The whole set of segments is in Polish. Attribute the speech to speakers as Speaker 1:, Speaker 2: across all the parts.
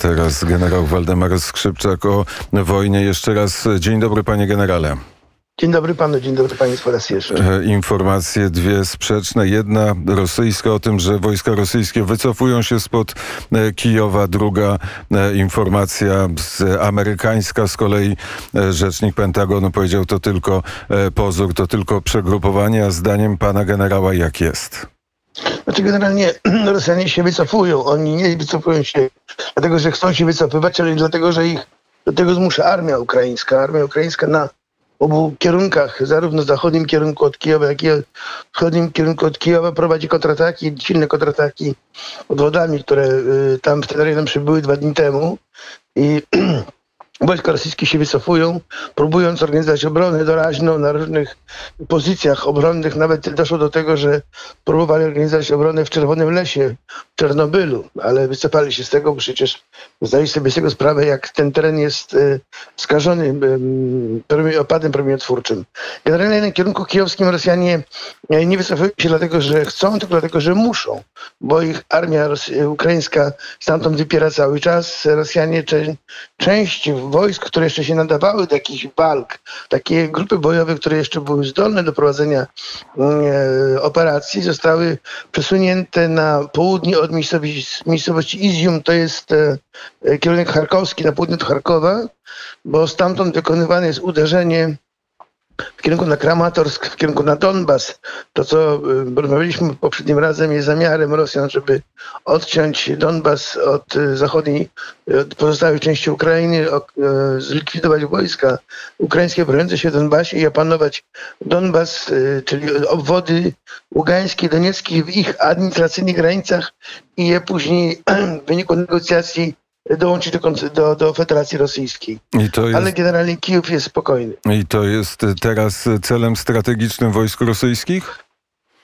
Speaker 1: teraz generał Waldemar Skrzypczak o wojnie. Jeszcze raz dzień dobry panie generale.
Speaker 2: Dzień dobry panu, dzień dobry państwu raz jeszcze.
Speaker 1: E, informacje dwie sprzeczne. Jedna rosyjska o tym, że wojska rosyjskie wycofują się spod e, Kijowa. Druga e, informacja amerykańska. Z kolei rzecznik Pentagonu powiedział to tylko pozór, to tylko przegrupowanie. A zdaniem pana generała jak jest?
Speaker 2: Znaczy generalnie Rosjanie się wycofują. Oni nie wycofują się dlatego, że chcą się wycofywać, ale dlatego, że ich do tego zmusza armia ukraińska. Armia ukraińska na obu kierunkach, zarówno w zachodnim kierunku od Kijowa, jak i wschodnim kierunku od Kijowa prowadzi kontrataki, silne kontrataki odwodami, które y, tam w ten rejon przybyły dwa dni temu i Wojska rosyjskie się wycofują, próbując organizować obronę doraźną na różnych pozycjach obronnych. Nawet doszło do tego, że próbowali organizować obronę w Czerwonym Lesie, w Czernobylu, ale wycofali się z tego, bo przecież zdali sobie z tego sprawę, jak ten teren jest e, skażony opadem promieniotwórczym. Generalnie na kierunku kijowskim Rosjanie e, nie wycofują się dlatego, że chcą, tylko dlatego, że muszą, bo ich armia ukraińska stamtąd wypiera cały czas. Rosjanie część wojsk, które jeszcze się nadawały do jakichś walk, takie grupy bojowe, które jeszcze były zdolne do prowadzenia e, operacji, zostały przesunięte na południe od miejscowości, miejscowości Izium, to jest e, kierunek charkowski, na południe od Charkowa, bo stamtąd wykonywane jest uderzenie w kierunku na Kramatorsk, w kierunku na Donbas. To, co y, rozmawialiśmy poprzednim razem, jest zamiarem Rosjan, żeby odciąć Donbas od y, zachodniej, od pozostałej części Ukrainy, y, zlikwidować wojska ukraińskie broniące się w Donbasie i opanować Donbas, czyli obwody ługańskie, donieckie w ich administracyjnych granicach i je później w wyniku negocjacji dołączyć do, do, do Federacji Rosyjskiej. Jest, Ale generalnie Kijów jest spokojny.
Speaker 1: I to jest teraz celem strategicznym wojsk rosyjskich?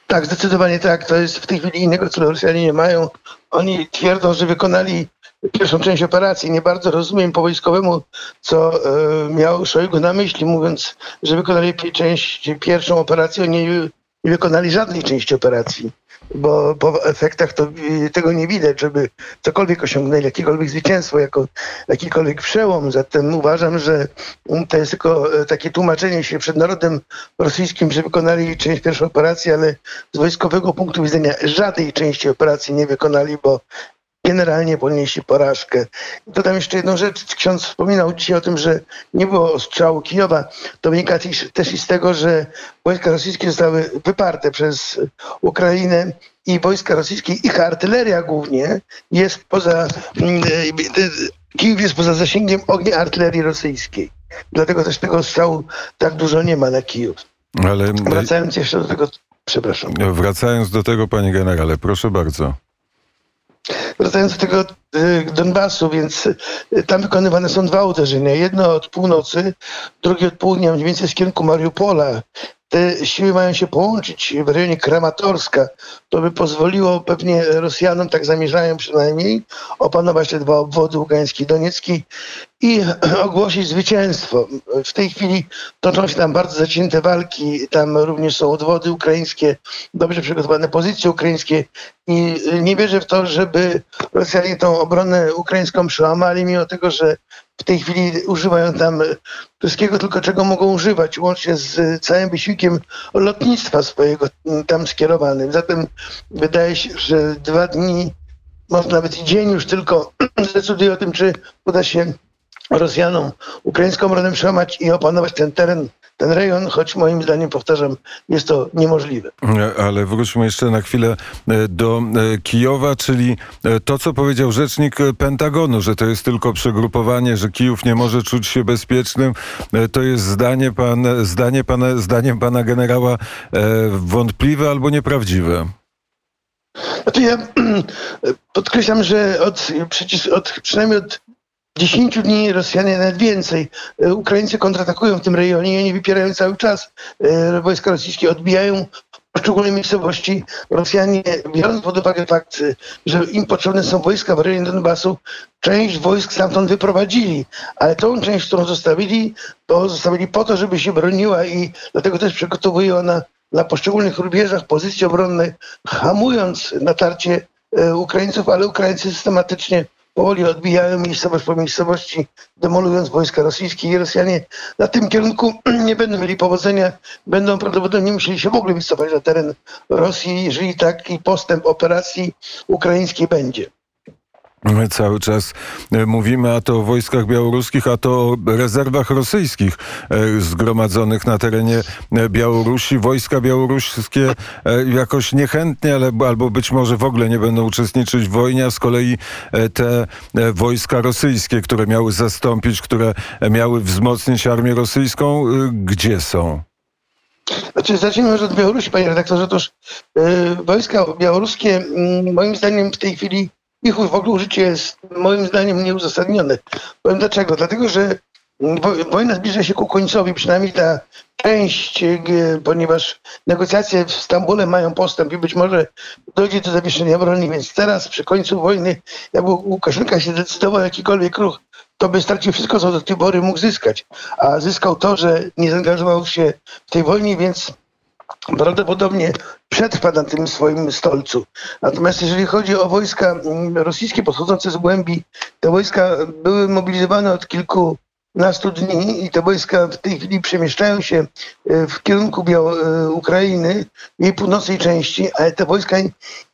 Speaker 2: Tak, zdecydowanie tak. To jest w tej chwili innego celu Rosjanie nie mają. Oni twierdzą, że wykonali pierwszą część operacji. Nie bardzo rozumiem po wojskowemu, co e, miał Szojgu na myśli, mówiąc, że wykonali część, pierwszą operację. Oni nie, wykonali żadnej części operacji bo po efektach to tego nie widać, żeby cokolwiek osiągnęli, jakiekolwiek zwycięstwo, jako, jakikolwiek przełom. Zatem uważam, że to jest tylko e, takie tłumaczenie się przed narodem rosyjskim, że wykonali część pierwszej operacji, ale z wojskowego punktu widzenia żadnej części operacji nie wykonali, bo generalnie ponieśli porażkę. Dodam jeszcze jedną rzecz. Ksiądz wspominał dzisiaj o tym, że nie było ostrzału Kijowa. To wynika też i z tego, że wojska rosyjskie zostały wyparte przez Ukrainę i wojska rosyjskie, ich artyleria głównie jest poza, mm, e, Kijów jest poza zasięgiem ognia artylerii rosyjskiej. Dlatego też tego ostrzału tak dużo nie ma na Kijów. Ale... Wracając jeszcze do tego, przepraszam.
Speaker 1: Wracając do tego, panie generale, proszę bardzo.
Speaker 2: Wracając do tego y, Donbasu, więc y, tam wykonywane są dwa uderzenia. Jedno od północy, drugie od południa, mniej więcej z kierunku Mariupola. Te siły mają się połączyć w rejonie Kramatorska. To by pozwoliło pewnie Rosjanom, tak zamierzają przynajmniej, opanować te dwa obwody, Ługański i Doniecki i ogłosić zwycięstwo. W tej chwili toczą się tam bardzo zacięte walki. Tam również są odwody ukraińskie, dobrze przygotowane pozycje ukraińskie i nie wierzę w to, żeby Rosjanie tą obronę ukraińską przełamali, mimo tego, że w tej chwili używają tam wszystkiego tylko czego mogą używać, łącznie z całym wysiłkiem lotnictwa swojego tam skierowanym. Zatem wydaje się, że dwa dni, może nawet i dzień już tylko zdecyduje o tym, czy uda się Rosjanom ukraińską obronę przełamać i opanować ten teren, ten rejon, choć moim zdaniem, powtarzam, jest to niemożliwe.
Speaker 1: Ale wróćmy jeszcze na chwilę e, do e, Kijowa, czyli e, to, co powiedział rzecznik Pentagonu, że to jest tylko przegrupowanie, że Kijów nie może czuć się bezpiecznym. To jest zdanie, pan, zdanie pana, zdaniem pana generała wątpliwe albo nieprawdziwe.
Speaker 2: Znaczy ja podkreślam, że od, przecież od, przynajmniej od 10 dni Rosjanie nawet więcej. E, Ukraińcy kontratakują w tym rejonie i oni wypierają cały czas. E, wojska rosyjskie odbijają poszczególne miejscowości. Rosjanie, biorąc pod uwagę fakt, że im potrzebne są wojska w rejonie Donbasu, część wojsk stamtąd wyprowadzili, ale tą część, którą zostawili, to zostawili po to, żeby się broniła i dlatego też przygotowują na, na poszczególnych rubieżach pozycje obronne, hamując natarcie e, Ukraińców, ale Ukraińcy systematycznie powoli odbijają miejscowość po miejscowości, demolując wojska rosyjskie i Rosjanie na tym kierunku nie będą mieli powodzenia, będą prawdopodobnie musieli się w ogóle wycofać na teren Rosji, jeżeli taki postęp operacji ukraińskiej będzie.
Speaker 1: Cały czas e, mówimy a to o wojskach białoruskich, a to o rezerwach rosyjskich e, zgromadzonych na terenie e, Białorusi. Wojska białoruskie jakoś niechętnie, ale, albo być może w ogóle nie będą uczestniczyć w wojnie, a z kolei te wojska rosyjskie, które miały zastąpić, które miały wzmocnić armię rosyjską, gdzie są?
Speaker 2: Znaczy, zacznijmy od Białorusi, panie redaktorze. Otóż yy, wojska białoruskie, yy, moim zdaniem, w tej chwili ich w ogóle użycie jest moim zdaniem nieuzasadnione. Powiem dlaczego. Dlatego, że wojna zbliża się ku końcowi, przynajmniej ta część, e, ponieważ negocjacje w Stambule mają postęp i być może dojdzie do zawieszenia broni, więc teraz przy końcu wojny, jakby Łukaszenka się decydował jakikolwiek ruch, to by stracił wszystko, co do tej pory mógł zyskać. A zyskał to, że nie zaangażował się w tej wojnie, więc prawdopodobnie przetrwa na tym swoim stolcu. Natomiast jeżeli chodzi o wojska mm, rosyjskie pochodzące z głębi, te wojska były mobilizowane od kilkunastu dni i te wojska w tej chwili przemieszczają się e, w kierunku Biał- Ukrainy, jej północnej części, ale te wojska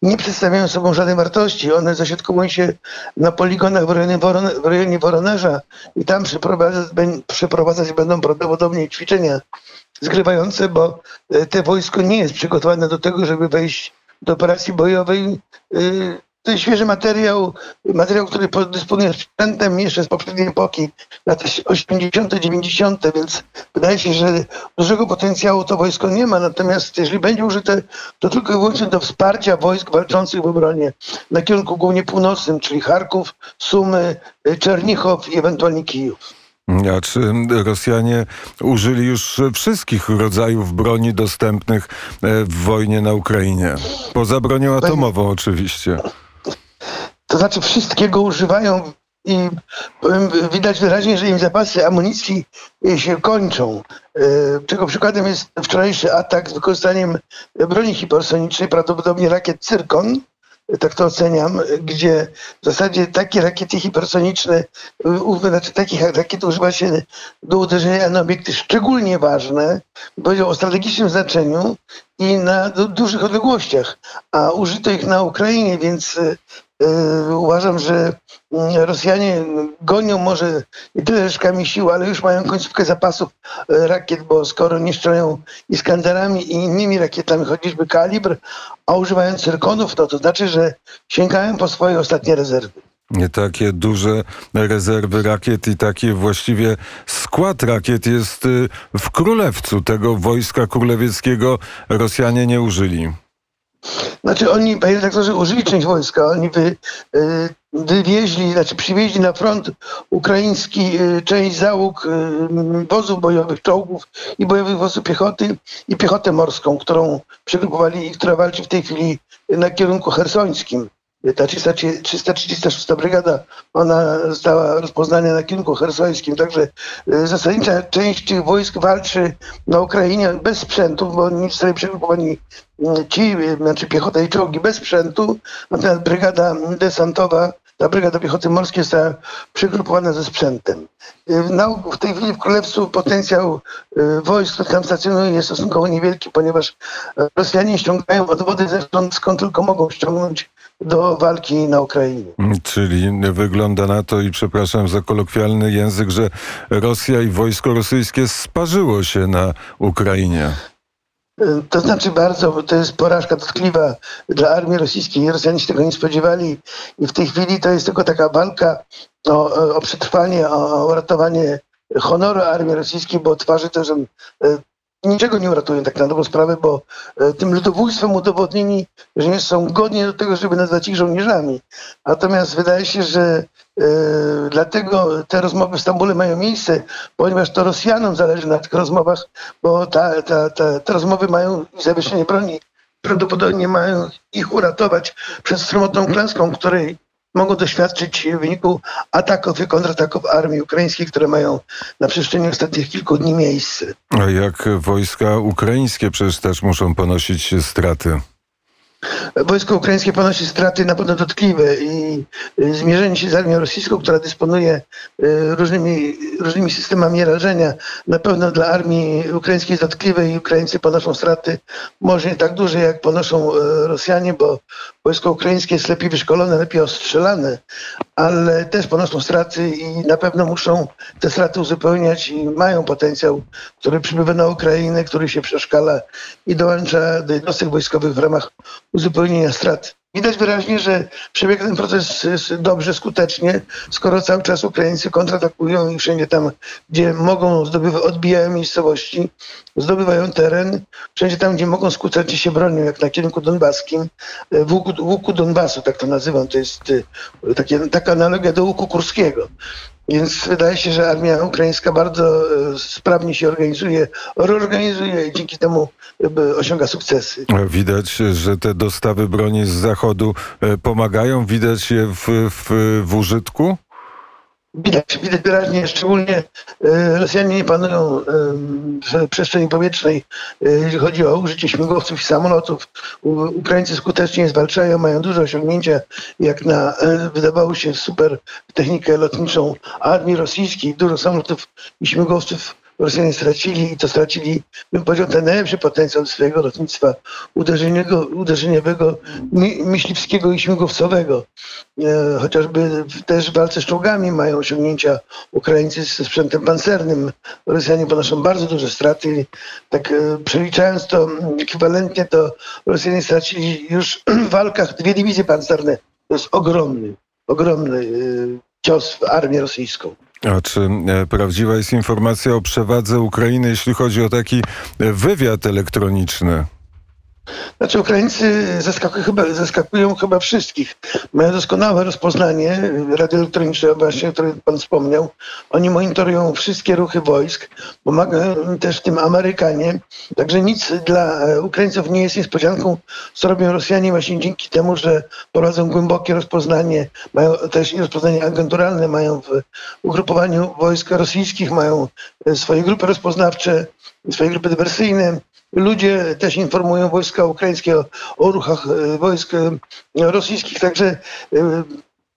Speaker 2: nie przedstawiają sobą żadnej wartości. One zasiadkują się na poligonach w rejonie, Woron- w rejonie Woronarza i tam przeprowadzać, przeprowadzać będą prawdopodobnie ćwiczenia zgrywające, bo e, te wojsko nie jest przygotowane do tego, żeby wejść do operacji bojowej. E, jest świeży materiał, materiał, który dysponuje sprzętem jeszcze z poprzedniej epoki, lat 80., 90., więc wydaje się, że dużego potencjału to wojsko nie ma. Natomiast jeżeli będzie użyte, to tylko i wyłącznie do wsparcia wojsk walczących w obronie na kierunku głównie północnym, czyli Charków, Sumy, Czernichow i ewentualnie Kijów.
Speaker 1: A czy Rosjanie użyli już wszystkich rodzajów broni dostępnych e, w wojnie na Ukrainie? Poza bronią atomową oczywiście.
Speaker 2: To znaczy wszystkiego używają i widać wyraźnie, że im zapasy amunicji się kończą. E, czego przykładem jest wczorajszy atak z wykorzystaniem broni hipersonicznej, prawdopodobnie rakiet Cyrkon, tak to oceniam, gdzie w zasadzie takie rakiety hipersoniczne, znaczy takich rakiet używa się do uderzenia na obiekty szczególnie ważne, powiedział o strategicznym znaczeniu i na dużych odległościach, a użyto ich na Ukrainie, więc E, uważam, że mm, Rosjanie gonią może nie tyle rzeczkami sił, ale już mają końcówkę zapasów e, rakiet, bo skoro niszczają Iskanderami i innymi rakietami, chociażby kalibr, a używają cyrkonów, no to znaczy, że sięgają po swoje ostatnie rezerwy
Speaker 1: takie duże rezerwy rakiet i taki właściwie skład rakiet jest y, w Królewcu. Tego wojska królewieckiego Rosjanie nie użyli.
Speaker 2: Znaczy oni, panie redaktorze, użyli część wojska. Oni wy, y, wywieźli, znaczy przywieźli na front ukraiński y, część załóg y, wozów bojowych, czołgów i bojowych wozów piechoty i piechotę morską, którą przygrupowali i która walczy w tej chwili na kierunku hersońskim ta 336 brygada, ona została rozpoznana na kierunku hersońskim, także e, zasadnicza część tych wojsk walczy na Ukrainie bez sprzętu, bo oni sobie przegrupowani mm, ci, znaczy piechota i czołgi bez sprzętu, natomiast brygada desantowa ta brygada piechoty morskiej została przygrupowana ze sprzętem. E, w tej chwili w Królewcu potencjał e, wojsk, które tam stacjonuje jest stosunkowo niewielki, ponieważ Rosjanie ściągają odwody zewsząd, skąd tylko mogą ściągnąć do walki na Ukrainie.
Speaker 1: Czyli wygląda na to, i przepraszam za kolokwialny język, że Rosja i wojsko rosyjskie sparzyło się na Ukrainie.
Speaker 2: To znaczy bardzo, to jest porażka dotkliwa dla armii rosyjskiej. Rosjanie się tego nie spodziewali i w tej chwili to jest tylko taka walka o, o przetrwanie, o, o ratowanie honoru armii rosyjskiej, bo twarzy to, że niczego nie uratują tak na dobrą sprawę, bo e, tym ludobójstwem udowodnili, że nie są godni do tego, żeby nazwać ich żołnierzami. Natomiast wydaje się, że e, dlatego te rozmowy w Stambule mają miejsce, ponieważ to Rosjanom zależy na tych rozmowach, bo ta, ta, ta, te rozmowy mają zawieszenie broni prawdopodobnie mają ich uratować przed sromotną klęską, której mogą doświadczyć w wyniku ataków i kontrataków armii ukraińskiej, które mają na przestrzeni ostatnich kilku dni miejsce.
Speaker 1: A jak wojska ukraińskie przecież też muszą ponosić straty?
Speaker 2: Wojsko ukraińskie ponosi straty na pewno dotkliwe i zmierzenie się z armią rosyjską, która dysponuje y, różnymi, różnymi systemami rażenia, na pewno dla armii ukraińskiej jest dotkliwe i Ukraińcy ponoszą straty może nie tak duże, jak ponoszą y, Rosjanie, bo wojsko ukraińskie jest lepiej wyszkolone, lepiej ostrzelane, ale też ponoszą straty i na pewno muszą te straty uzupełniać i mają potencjał, który przybywa na Ukrainę, który się przeszkala i dołącza do jednostek wojskowych w ramach uzupełnienia strat. Widać wyraźnie, że przebiega ten proces dobrze, skutecznie, skoro cały czas Ukraińcy kontratakują i wszędzie tam, gdzie mogą, zdobywa, odbijają miejscowości, zdobywają teren, wszędzie tam, gdzie mogą, skutecznie się bronią, jak na kierunku donbaskim, w łuku, łuku Donbasu, tak to nazywam, to jest takie, taka analogia do łuku kurskiego. Więc wydaje się, że armia ukraińska bardzo e, sprawnie się organizuje, reorganizuje i dzięki temu osiąga sukcesy.
Speaker 1: Widać, że te dostawy broni z zachodu e, pomagają. Widać je w, w, w użytku?
Speaker 2: Widać, widać wyraźnie, szczególnie e, Rosjanie nie panują e, w przestrzeni powietrznej, e, jeżeli chodzi o użycie śmigłowców i samolotów. Ukraińcy skutecznie zwalczają, mają duże osiągnięcia, jak na, wydawało się, super technikę lotniczą armii rosyjskiej. Dużo samolotów i śmigłowców Rosjanie stracili i to stracili, bym powiedział, ten najlepszy potencjał swojego lotnictwa uderzeniowego, uderzeniowego myśliwskiego i śmigłowcowego. E, chociażby też w walce z czołgami mają osiągnięcia Ukraińcy ze sprzętem pancernym. Rosjanie ponoszą bardzo duże straty. Tak e, przeliczając to ekwiwalentnie, to Rosjanie stracili już w walkach dwie dywizje pancerne. To jest ogromny, ogromny e, cios w armię rosyjską.
Speaker 1: A czy e, prawdziwa jest informacja o przewadze Ukrainy, jeśli chodzi o taki e, wywiad elektroniczny?
Speaker 2: Znaczy Ukraińcy zaskakują chyba, zaskakują chyba wszystkich. Mają doskonałe rozpoznanie radioelektroniczne, właśnie, o którym pan wspomniał. Oni monitorują wszystkie ruchy wojsk. Pomagają też tym Amerykanie. Także nic dla Ukraińców nie jest niespodzianką, co robią Rosjanie właśnie dzięki temu, że prowadzą głębokie rozpoznanie. Mają też i rozpoznanie agenturalne, mają w ugrupowaniu wojsk rosyjskich, mają swoje grupy rozpoznawcze, swoje grupy dywersyjne Ludzie też informują wojska ukraińskie o, o ruchach e, wojsk e, rosyjskich, także e,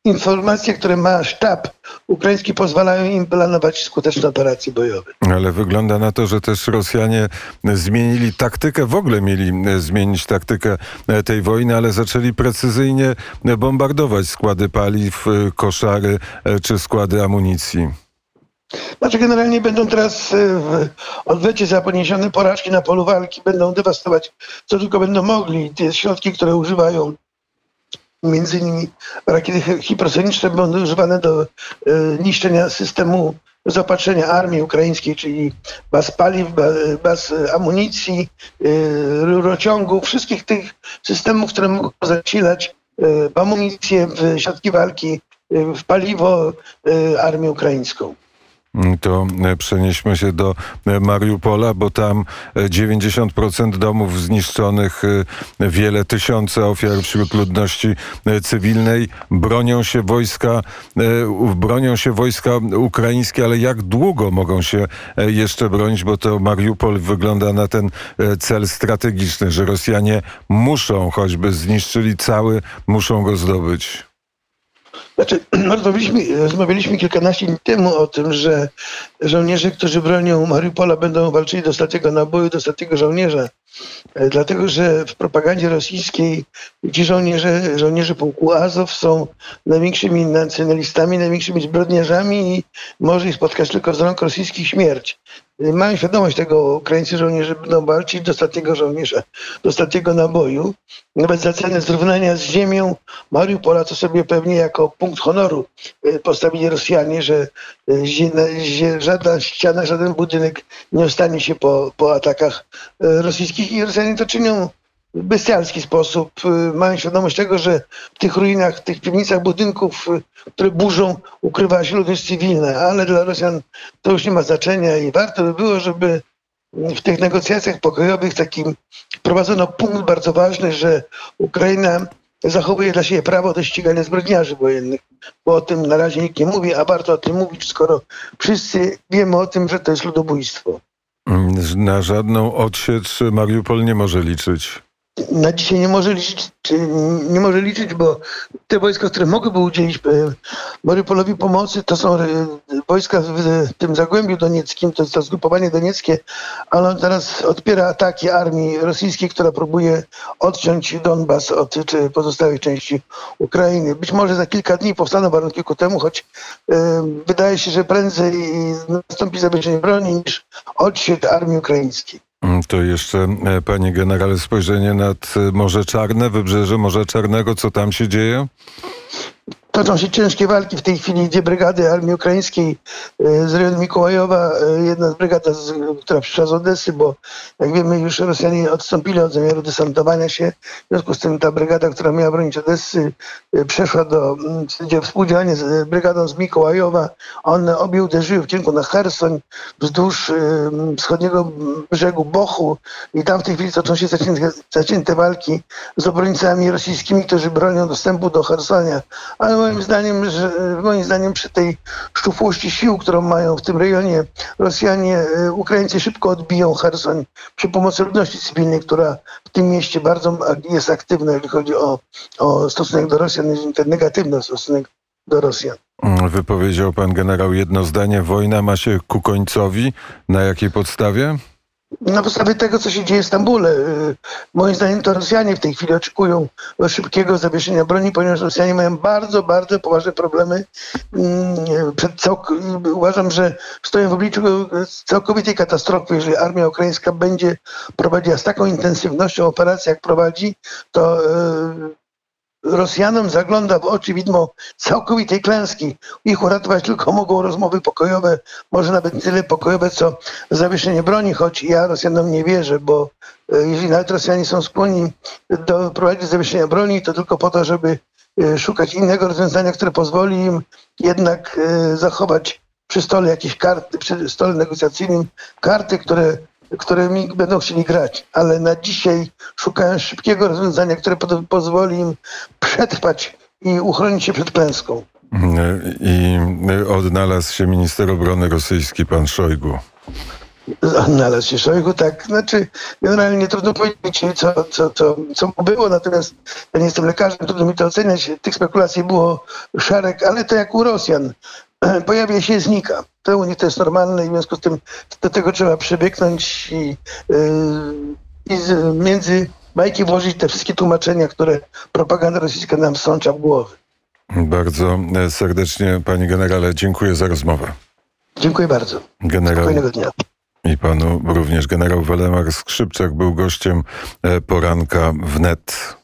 Speaker 2: informacje, które ma sztab ukraiński pozwalają im planować skuteczne operacje bojowe.
Speaker 1: Ale wygląda na to, że też Rosjanie zmienili taktykę, w ogóle mieli zmienić taktykę tej wojny, ale zaczęli precyzyjnie bombardować składy paliw, koszary czy składy amunicji.
Speaker 2: Znaczy generalnie będą teraz e, w odwecie za poniesione porażki na polu walki, będą dewastować co tylko będą mogli. Te środki, które używają między innymi rakiety hipersoniczne będą używane do e, niszczenia systemu zaopatrzenia armii ukraińskiej, czyli baz paliw, baz amunicji, e, rurociągów, wszystkich tych systemów, które mogą zasilać amunicję w środki walki, w paliwo armię ukraińską
Speaker 1: to e, przenieśmy się do e, Mariupola, bo tam 90% e, domów zniszczonych, wiele tysiące ofiar wśród ludności cywilnej. Bronią się wojska, bronią się wojska ukraińskie, ale jak długo mogą się jeszcze bronić, bo to Mariupol wygląda na ten cel strategiczny, że Rosjanie muszą, choćby zniszczyli cały, muszą go zdobyć.
Speaker 2: Znaczy, rozmawialiśmy, rozmawialiśmy kilkanaście dni temu o tym, że żołnierze, którzy bronią Mariupola będą walczyli do ostatniego naboju, do ostatniego żołnierza. E, dlatego, że w propagandzie rosyjskiej ci żołnierze, żołnierze pułku Azow są największymi nacjonalistami, największymi zbrodniarzami i może ich spotkać tylko z rąk rosyjskich śmierć. E, mają świadomość tego, Ukraińcy żołnierze będą walczyć do ostatniego żołnierza, do ostatniego naboju. Nawet za cenę zrównania z ziemią Mariupola, co sobie pewnie jako punkt honoru e, postawili Rosjanie, że żadna ściana, żaden budynek nie ostanie się po, po atakach rosyjskich i Rosjanie to czynią w bestialski sposób. Y, mają świadomość tego, że w tych ruinach, w tych piwnicach budynków, y, które burzą, ukrywa się ludność cywilna, ale dla Rosjan to już nie ma znaczenia i warto by było, żeby w tych negocjacjach pokojowych takim wprowadzono punkt bardzo ważny, że Ukraina zachowuje dla siebie prawo do ścigania zbrodniarzy wojennych, bo o tym na razie nikt nie mówi, a warto o tym mówić, skoro wszyscy wiemy o tym, że to jest ludobójstwo.
Speaker 1: Na żadną odsiecz Mariupol nie może liczyć.
Speaker 2: Na dzisiaj nie może liczyć, czy nie może liczyć, bo te wojska, które mogłyby udzielić e, Maryupolowi pomocy, to są e, wojska w tym Zagłębiu Donieckim, to jest to zgrupowanie donieckie, ale on teraz odpiera ataki armii rosyjskiej, która próbuje odciąć Donbas od czy pozostałej części Ukrainy. Być może za kilka dni powstaną warunki ku temu, choć e, wydaje się, że prędzej nastąpi zawieszenie broni niż odsiecz armii ukraińskiej.
Speaker 1: Mm, To jeszcze, e, panie generale, spojrzenie nad e, Morze Czarne, wybrzeże Morza Czarnego, co tam się dzieje?
Speaker 2: Toczą się ciężkie walki w tej chwili. Dwie brygady armii ukraińskiej e, z rejonu Mikołajowa, e, jedna brygada, która przyszła z Odessy, bo jak wiemy już Rosjanie odstąpili od zamiaru desantowania się. W związku z tym ta brygada, która miała bronić Odessy, e, przeszła do mm, gdzie współdziałanie z brygadą z Mikołajowa. One obie uderzyły w kierunku na Hersoń, wzdłuż wschodniego brzegu Bochu i tam w tej chwili toczą się zacięte, zacięte walki z obrońcami rosyjskimi, którzy bronią dostępu do Hersonia. Ale moim zdaniem, że, moim zdaniem przy tej szczupłości sił, którą mają w tym rejonie Rosjanie, e, Ukraińcy szybko odbiją Hersoń przy pomocy ludności cywilnej, która w tym mieście bardzo jest aktywna, jeżeli chodzi o, o stosunek do Rosjan, ten negatywny stosunek do Rosjan.
Speaker 1: Wypowiedział pan generał jedno zdanie, wojna ma się ku końcowi. Na jakiej podstawie?
Speaker 2: Na podstawie tego, co się dzieje w Stambule, y, moim zdaniem to Rosjanie w tej chwili oczekują szybkiego zawieszenia broni, ponieważ Rosjanie mają bardzo, bardzo poważne problemy. Mm, uważam, że stoją w obliczu całkowitej katastrofy. Jeżeli armia ukraińska będzie prowadziła z taką intensywnością operację, jak prowadzi, to y, Rosjanom zagląda w oczy widmo całkowitej klęski. Ich uratować tylko mogą rozmowy pokojowe, może nawet tyle pokojowe, co zawieszenie broni, choć ja Rosjanom nie wierzę, bo e, jeżeli nawet Rosjanie są skłonni do prowadzić zawieszenia broni, to tylko po to, żeby e, szukać innego rozwiązania, które pozwoli im jednak e, zachować przy stole jakieś karty, przy stole negocjacyjnym karty, które którymi będą chcieli grać, ale na dzisiaj szukają szybkiego rozwiązania, które po- pozwoli im przetrwać i uchronić się przed klęską.
Speaker 1: I odnalazł się minister obrony rosyjski, pan Szojgu.
Speaker 2: Znalazł się Szojgu, tak. Znaczy, generalnie trudno powiedzieć, co, co, co, co mu było, natomiast ja nie jestem lekarzem, trudno mi to oceniać. Tych spekulacji było szereg, ale to jak u Rosjan. Pojawia się, znika. To u nich to jest normalne i w związku z tym do tego trzeba przybiegnąć i, yy, i z, między bajki włożyć te wszystkie tłumaczenia, które propaganda rosyjska nam sącza w głowy.
Speaker 1: Bardzo e, serdecznie, panie generale, dziękuję za rozmowę.
Speaker 2: Dziękuję bardzo.
Speaker 1: Generał
Speaker 2: Spokojnego dnia.
Speaker 1: i panu również generał Waldemar Skrzypczak był gościem e, poranka wnet.